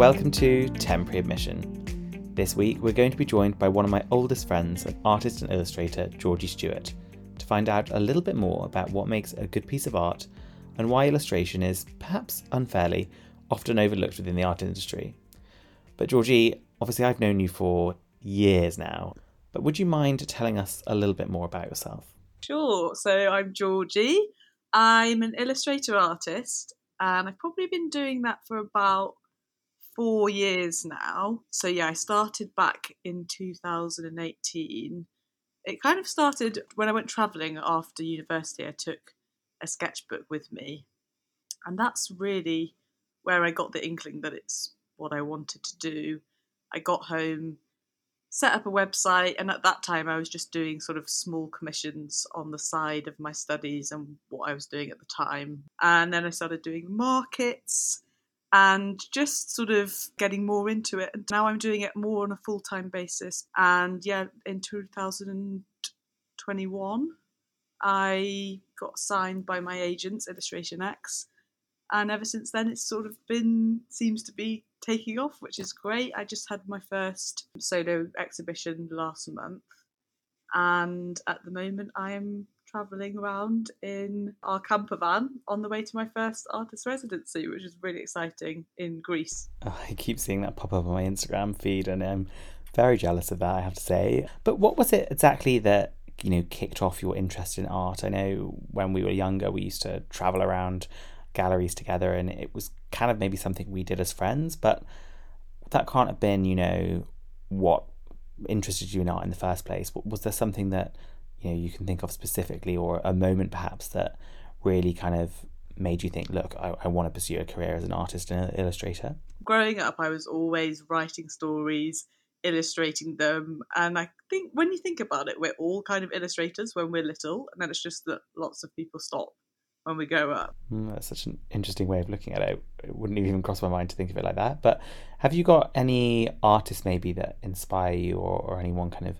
Welcome to Temporary Admission. This week, we're going to be joined by one of my oldest friends, an artist and illustrator, Georgie Stewart, to find out a little bit more about what makes a good piece of art and why illustration is, perhaps unfairly, often overlooked within the art industry. But, Georgie, obviously, I've known you for years now, but would you mind telling us a little bit more about yourself? Sure. So I'm Georgie. I'm an illustrator artist, and I've probably been doing that for about four years now. So yeah, I started back in 2018. It kind of started when I went travelling after university. I took a sketchbook with me, and that's really where I got the inkling that it's what I wanted to do. I got home, set up a website, and at that time I was just doing sort of small commissions on the side of my studies and what I was doing at the time. And then I started doing markets and just sort of getting more into it. And now I'm doing it more on a full time basis. And yeah, in 2021, I got signed by my agents, Illustration X. And ever since then, it's sort of been, seems to be taking off, which is great. I just had my first solo exhibition last month. And at the moment, I am travelling around in our camper van on the way to my first artist residency, which is really exciting in Greece. Oh, I keep seeing that pop up on my Instagram feed, and I'm very jealous of that, I have to say. But what was it exactly that you know kicked off your interest in art? I know when we were younger, we used to travel around galleries together, and it was kind of maybe something we did as friends, but that can't have been, you know, what interested you in art in the first place. Was there something that you know you can think of specifically, or a moment perhaps that really kind of made you think, look, I, I want to pursue a career as an artist and an illustrator? Growing up, I was always writing stories, illustrating them, and I think when you think about it, we're all kind of illustrators when we're little, and then it's just that lots of people stop when we grow up. Mm, that's such an interesting way of looking at it. It wouldn't even cross my mind to think of it like that. But have you got any artists maybe that inspire you, or, or anyone kind of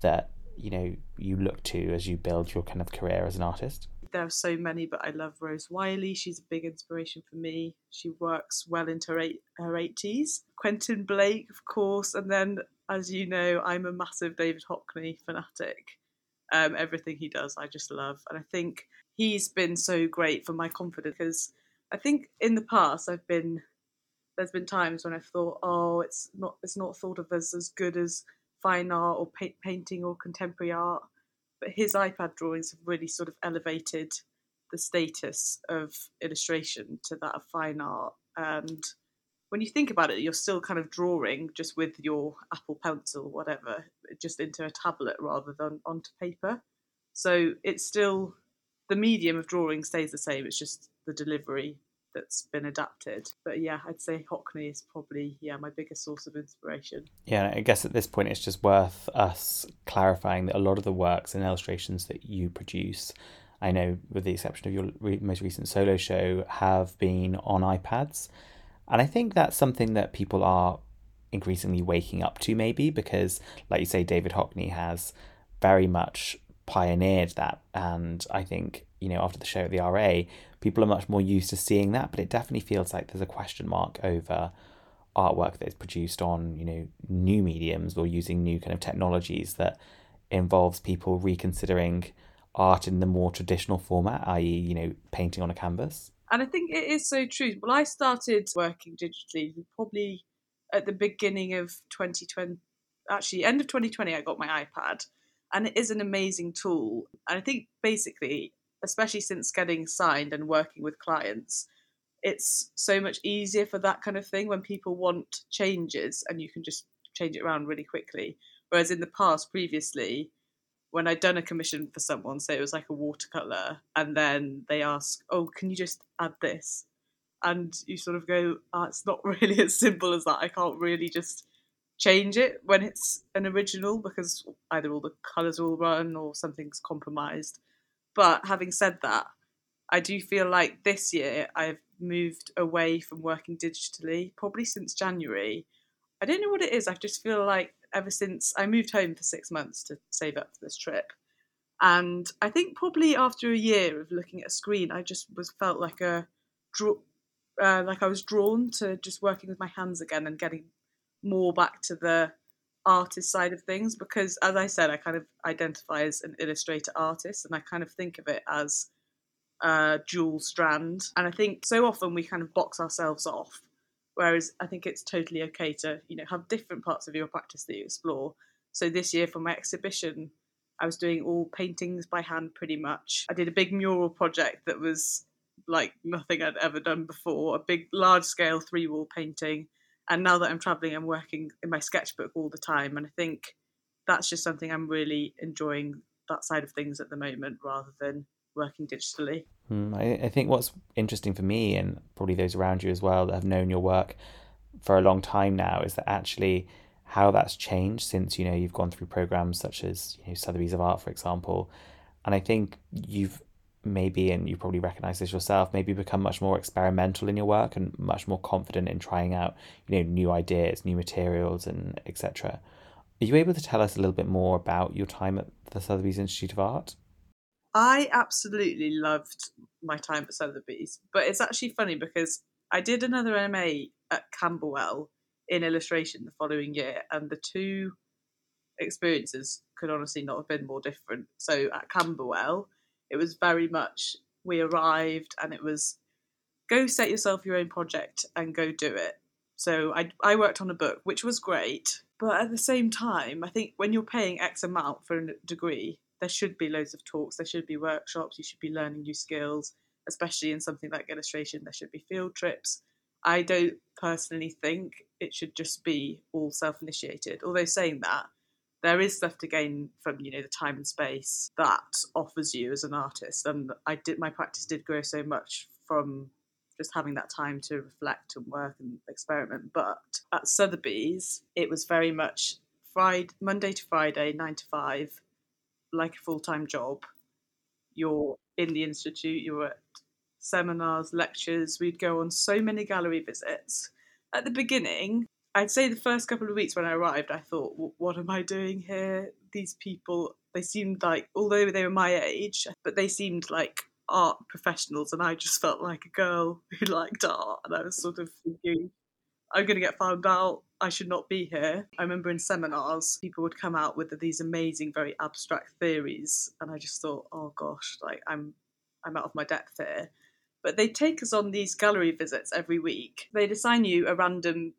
that you know you look to as you build your kind of career as an artist? There are so many, but I love Rose Wiley. She's a big inspiration for me. She works well into her, eight, her 80s. Quentin Blake, of course, and then, as you know, I'm a massive David Hockney fanatic. Um, everything he does, I just love, and I think he's been so great for my confidence because I think in the past I've been there's been times when I've thought, oh, it's not it's not thought of as as good as fine art or pa- painting or contemporary art, but his iPad drawings have really sort of elevated the status of illustration to that of fine art. And when you think about it, you're still kind of drawing just with your Apple Pencil, whatever, just into a tablet rather than onto paper. So it's still the medium of drawing stays the same. It's just the delivery that's been adapted. But yeah, I'd say Hockney is probably yeah my biggest source of inspiration. Yeah, I guess at this point it's just worth us clarifying that a lot of the works and illustrations that you produce, I know with the exception of your re- most recent solo show, have been on iPads, and I think that's something that people are increasingly waking up to maybe because, like you say, David Hockney has very much pioneered that. And I think, you know, after the show at the RA, people are much more used to seeing that. But it definitely feels like there's a question mark over artwork that is produced on, you know, new mediums or using new kind of technologies that involves people reconsidering art in the more traditional format, i.e., you know, painting on a canvas. And I think it is so true. Well, I started working digitally probably at the beginning of 2020. Actually, end of 2020, I got my iPad and it is an amazing tool. And I think basically, especially since getting signed and working with clients, it's so much easier for that kind of thing when people want changes and you can just change it around really quickly. Whereas in the past, previously, when I'd done a commission for someone, say it was like a watercolor, and then they ask, "Oh, can you just add this?" and you sort of go, oh, "It's not really as simple as that. I can't really just change it when it's an original because either all the colours will run or something's compromised." But having said that, I do feel like this year I've moved away from working digitally, probably since January. I don't know what it is. I just feel like ever since I moved home for six months to save up for this trip. And I think probably after a year of looking at a screen, I just was felt like a draw, uh, like I was drawn to just working with my hands again and getting more back to the artist side of things. Because as I said, I kind of identify as an illustrator artist, and I kind of think of it as a dual strand. And I think so often we kind of box ourselves off Whereas I think it's totally okay to, you know, have different parts of your practice that you explore. So this year for my exhibition, I was doing all paintings by hand pretty much. I did a big mural project that was like nothing I'd ever done before, a big large scale three wall painting. And now that I'm traveling, I'm working in my sketchbook all the time. And I think that's just something I'm really enjoying that side of things at the moment rather than working digitally. Mm, I, I think what's interesting for me and probably those around you as well that have known your work for a long time now is that actually how that's changed since you know you've gone through programs such as you know Sotheby's of Art, for example, and I think you've maybe and you probably recognize this yourself maybe become much more experimental in your work and much more confident in trying out you know new ideas new materials and etc are you able to tell us a little bit more about your time at the sotheby's institute of art I absolutely loved my time at Sotheby's, but it's actually funny because I did another MA at Camberwell in illustration the following year, and the two experiences could honestly not have been more different. So at Camberwell, it was very much we arrived and it was go set yourself your own project and go do it. So I, I worked on a book, which was great, but at the same time, I think when you're paying X amount for a degree, there should be loads of talks, there should be workshops, you should be learning new skills, especially in something like illustration, there should be field trips. I don't personally think it should just be all self initiated. Although, saying that, there is stuff to gain from you know the time and space that offers you as an artist and i did my practice did grow so much from just having that time to reflect and work and experiment but at sotheby's it was very much friday monday to friday 9 to 5 like a full time job. You're in the institute, you're at seminars, lectures. We'd go on so many gallery visits. At the beginning, I'd say the first couple of weeks when I arrived, I thought, what am I doing here? These people, they seemed like, although they were my age, but they seemed like art professionals, and I just felt like a girl who liked art. And I was sort of thinking, I'm going to get found out. I should not be here. I remember in seminars, people would come out with these amazing, very abstract theories, and I just thought, oh gosh, like I'm, I'm out of my depth here. But they take us on these gallery visits every week. They'd assign you a random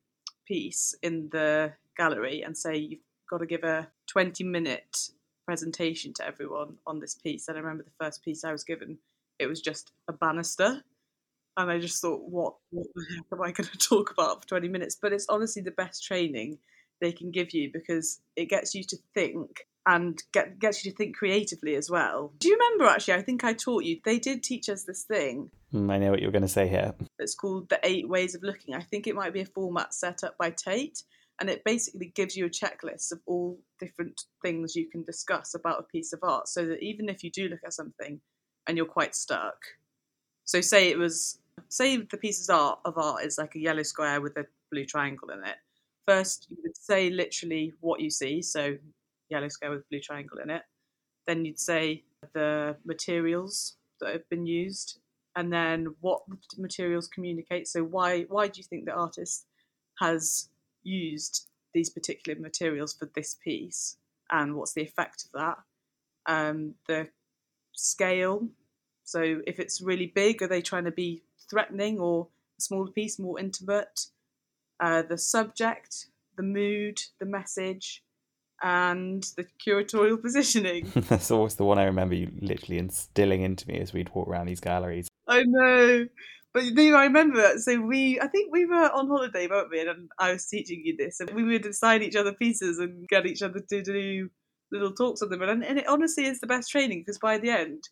piece in the gallery and say you've got to give a 20 minute presentation to everyone on this piece. And I remember the first piece I was given, it was just a banister and I just thought, what, what the heck am I going to talk about for 20 minutes? But it's honestly the best training they can give you because it gets you to think and get, gets you to think creatively as well. Do you remember actually? I think I taught you, they did teach us this thing. Mm, I know what you're going to say here. It's called The Eight Ways of Looking. I think it might be a format set up by Tate. And it basically gives you a checklist of all different things you can discuss about a piece of art so that even if you do look at something and you're quite stuck, so say it was say the piece of art of art is like a yellow square with a blue triangle in it. First, you would say literally what you see, so yellow scale with blue triangle in it. Then you'd say the materials that have been used, and then what the materials communicate. So why why do you think the artist has used these particular materials for this piece, and what's the effect of that? Um, the scale. So if it's really big, are they trying to be threatening or a smaller piece, more intimate. Uh, the subject, the mood, the message, and the curatorial positioning. That's always the one I remember you literally instilling into me as we'd walk around these galleries. I know. But you know, I remember. That. So we, I think we were on holiday, weren't we? And I was teaching you this, and we would assign each other pieces and get each other to do little talks on them. And, and it honestly is the best training because by the end,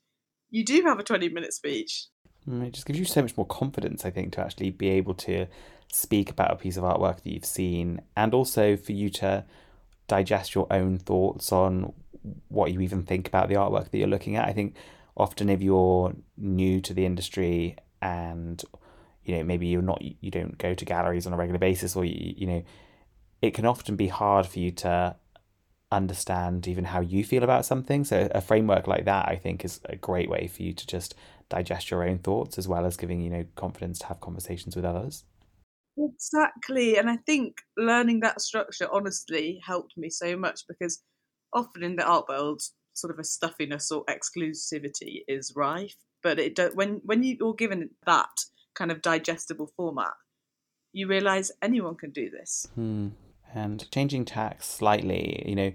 you do have a twenty-minute speech. Mm, it just gives you so much more confidence, I think, to actually be able to speak about a piece of artwork that you've seen, and also for you to digest your own thoughts on what you even think about the artwork that you're looking at. I think often if you're new to the industry and you know maybe you're not you don't go to galleries on a regular basis or you, you know it can often be hard for you to understand even how you feel about something so a framework like that i think is a great way for you to just digest your own thoughts as well as giving you know confidence to have conversations with others exactly and i think learning that structure honestly helped me so much because often in the art world sort of a stuffiness or exclusivity is rife but it do, when when you're given that kind of digestible format you realize anyone can do this hmm. and changing tack slightly you know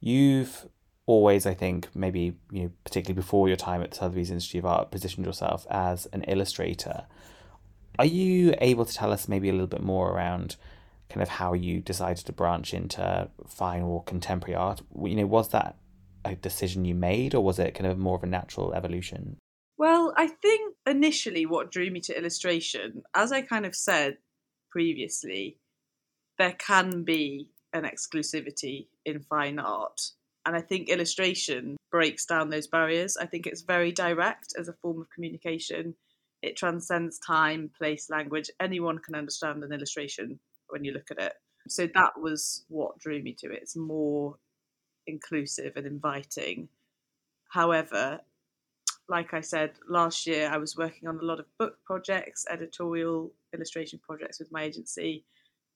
you've always i think maybe you know particularly before your time at the sotheby's institute of art positioned yourself as an illustrator are you able to tell us maybe a little bit more around kind of how you decided to branch into fine or contemporary art you know was that a decision you made or was it kind of more of a natural evolution well, I think initially what drew me to illustration, as I kind of said previously, there can be an exclusivity in fine art. And I think illustration breaks down those barriers. I think it's very direct as a form of communication. It transcends time, place, language. Anyone can understand an illustration when you look at it. So that was what drew me to it. It's more inclusive and inviting. However, like I said, last year I was working on a lot of book projects, editorial illustration projects with my agency.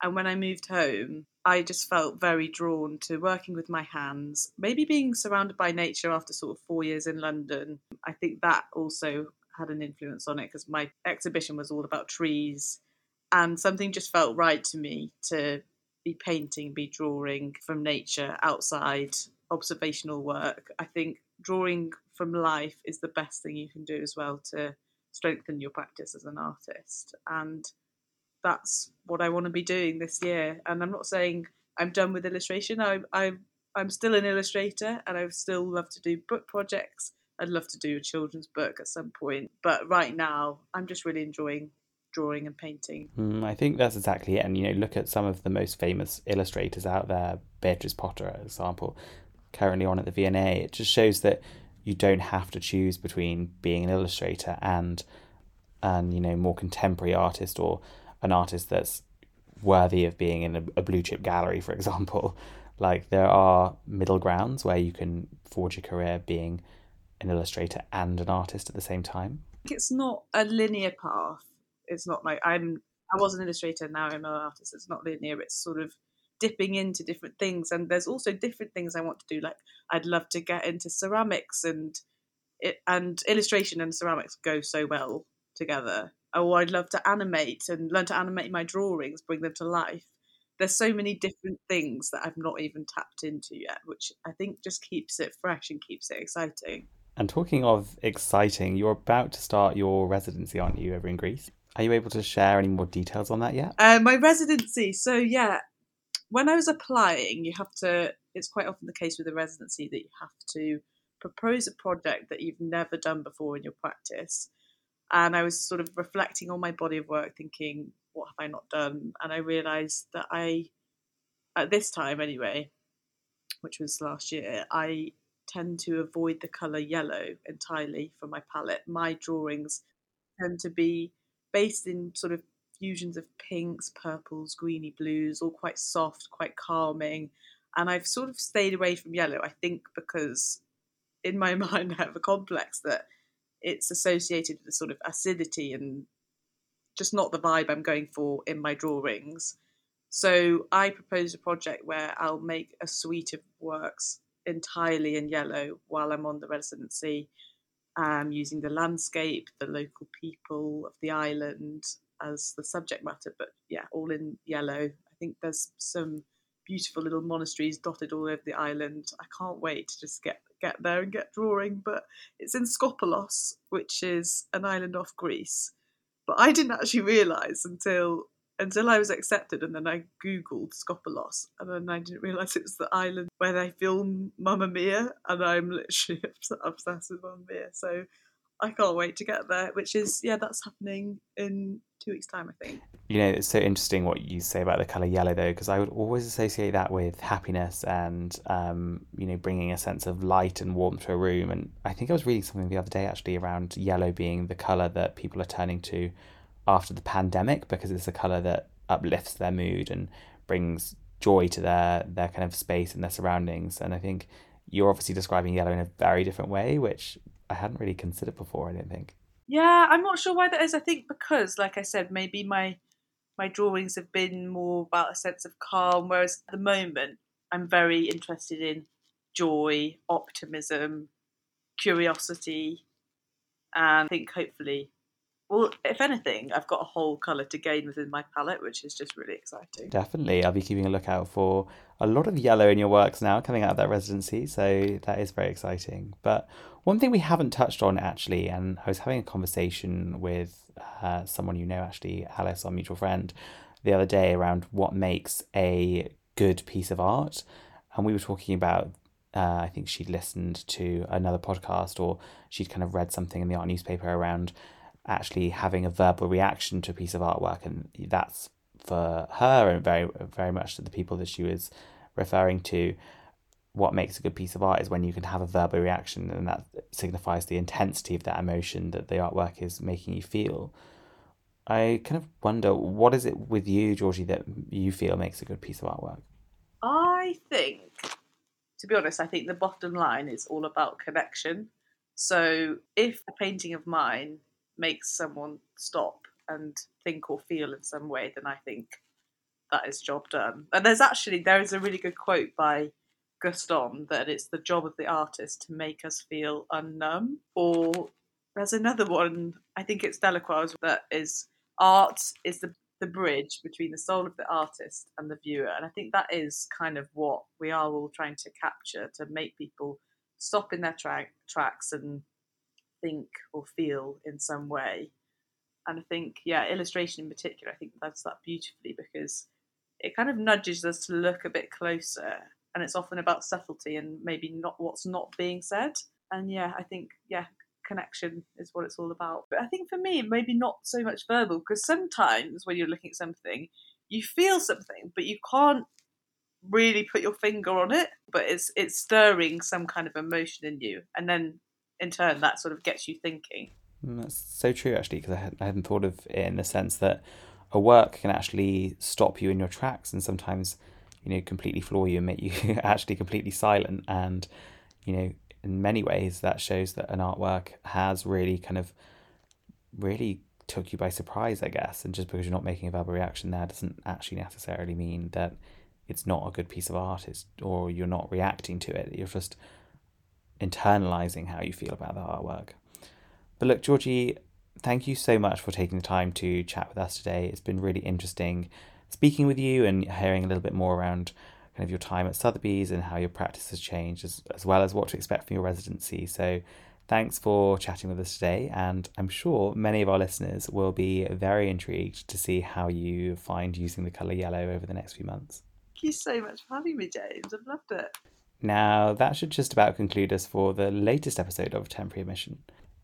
And when I moved home, I just felt very drawn to working with my hands, maybe being surrounded by nature after sort of four years in London. I think that also had an influence on it because my exhibition was all about trees. And something just felt right to me to be painting, be drawing from nature outside observational work. I think drawing from life is the best thing you can do as well to strengthen your practice as an artist. And that's what I want to be doing this year. And I'm not saying I'm done with illustration. I, I, I'm still an illustrator and I still love to do book projects. I'd love to do a children's book at some point. But right now, I'm just really enjoying drawing and painting. Mm, I think that's exactly it. And, you know, look at some of the most famous illustrators out there, Beatrix Potter, for example currently on at the V&A, it just shows that you don't have to choose between being an illustrator and and you know more contemporary artist or an artist that's worthy of being in a, a blue chip gallery, for example. Like there are middle grounds where you can forge a career being an illustrator and an artist at the same time. It's not a linear path. It's not like I'm I was an illustrator now I'm an artist. It's not linear. It's sort of dipping into different things and there's also different things i want to do like i'd love to get into ceramics and it and illustration and ceramics go so well together or i'd love to animate and learn to animate my drawings bring them to life there's so many different things that i've not even tapped into yet which i think just keeps it fresh and keeps it exciting and talking of exciting you're about to start your residency aren't you over in greece are you able to share any more details on that yet? Uh, my residency. So yeah, when I was applying, you have to, it's quite often the case with a residency that you have to propose a project that you've never done before in your practice. And I was sort of reflecting on my body of work, thinking, what have I not done? And I realized that I, at this time anyway, which was last year, I tend to avoid the colour yellow entirely from my palette. My drawings tend to be based in sort of fusions of pinks, purples, greeny blues, all quite soft, quite calming. And I've sort of stayed away from yellow, I think, because in my mind I have a complex that it's associated with a sort of acidity and just not the vibe I'm going for in my drawings. So I proposed a project where I'll make a suite of works entirely in yellow while I'm on the residency, um, using the landscape, the local people of the island, as the subject matter, but yeah, all in yellow. I think there's some beautiful little monasteries dotted all over the island. I can't wait to just get get there and get drawing. But it's in Skopelos, which is an island off Greece, But I didn't actually realise until until I was accepted, and then I googled Skopelos, and then I didn't realise it was the island where they film Mamma Mia, and I'm literally obsessed with Mamma Mia. So I can't wait to get there. Which is yeah, that's happening in two weeks' time, I think. You know, it's so interesting what you say about the color yellow, though, because I would always associate that with happiness and, um, you know, bringing a sense of light and warmth to a room. And I think I was reading something the other day actually around yellow being the color that people are turning to after the pandemic because it's a color that uplifts their mood and brings joy to their their kind of space and their surroundings. And I think you're obviously describing yellow in a very different way, which I hadn't really considered before. I don't think. Yeah, I'm not sure why that is. I think because, like I said, maybe my my drawings have been more about a sense of calm, whereas at the moment I'm very interested in joy, optimism, curiosity, and I think hopefully well, if anything, I've got a whole colour to gain within my palette, which is just really exciting. Definitely. I'll be keeping a lookout for a lot of yellow in your works now coming out of that residency. So that is very exciting. But one thing we haven't touched on actually, and I was having a conversation with uh, someone you know, actually, Alice, our mutual friend, the other day around what makes a good piece of art. And we were talking about uh, I think she'd listened to another podcast or she'd kind of read something in the art newspaper around actually having a verbal reaction to a piece of artwork, and that's for her and very very much to the people that she was referring to. What makes a good piece of art is when you can have a verbal reaction, and that signifies the intensity of that emotion that the artwork is making you feel. I kind of wonder what is it with you, Georgie, that you feel makes a good piece of artwork? I think, to be honest, I think the bottom line is all about connection. So if a painting of mine makes someone stop and think or feel in some way, then I think that is job done. And there's actually there is a really good quote by Gaston that it's the job of the artist to make us feel unnumb. Or there's another one, I think it's Delacroix, that is art is the the bridge between the soul of the artist and the viewer. And I think that is kind of what we are all trying to capture to make people stop in their tra- tracks and think or feel in some way. And I think, yeah, illustration in particular, I think does that beautifully because it kind of nudges us to look a bit closer. And it's often about subtlety and maybe not what's not being said. And yeah, I think, yeah, connection is what it's all about. But I think for me, maybe not so much verbal because sometimes when you're looking at something, you feel something, but you can't really put your finger on it. But it's it's stirring some kind of emotion in you, and then in turn that sort of gets you thinking. Mm, that's so true, actually, because I, I hadn't thought of it in the sense that a work can actually stop you in your tracks and sometimes, you know, completely floor you and make you actually completely silent. And, you know, in many ways, that shows that an artwork has really kind of really took you by surprise, I guess. And just because you're not making a verbal reaction there doesn't actually necessarily mean that it's not a good piece of art or you're not reacting to it. You're just internalizing how you feel about the artwork. But look, Georgie, thank you so much for taking the time to chat with us today. It's been really interesting speaking with you and hearing a little bit more around kind of your time at Sotheby's and how your practice has changed, as, as well as what to expect from your residency. So, thanks for chatting with us today. And I'm sure many of our listeners will be very intrigued to see how you find using the colour yellow over the next few months. Thank you so much for having me, James. I've loved it. Now, that should just about conclude us for the latest episode of Temporary Admission.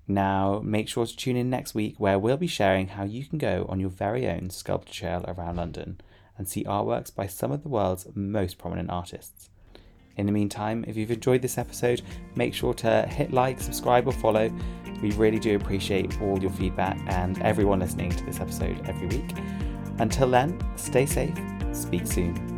Now, make sure to tune in next week where we'll be sharing how you can go on your very own sculpture trail around London and see artworks by some of the world's most prominent artists. In the meantime, if you've enjoyed this episode, make sure to hit like, subscribe, or follow. We really do appreciate all your feedback and everyone listening to this episode every week. Until then, stay safe, speak soon.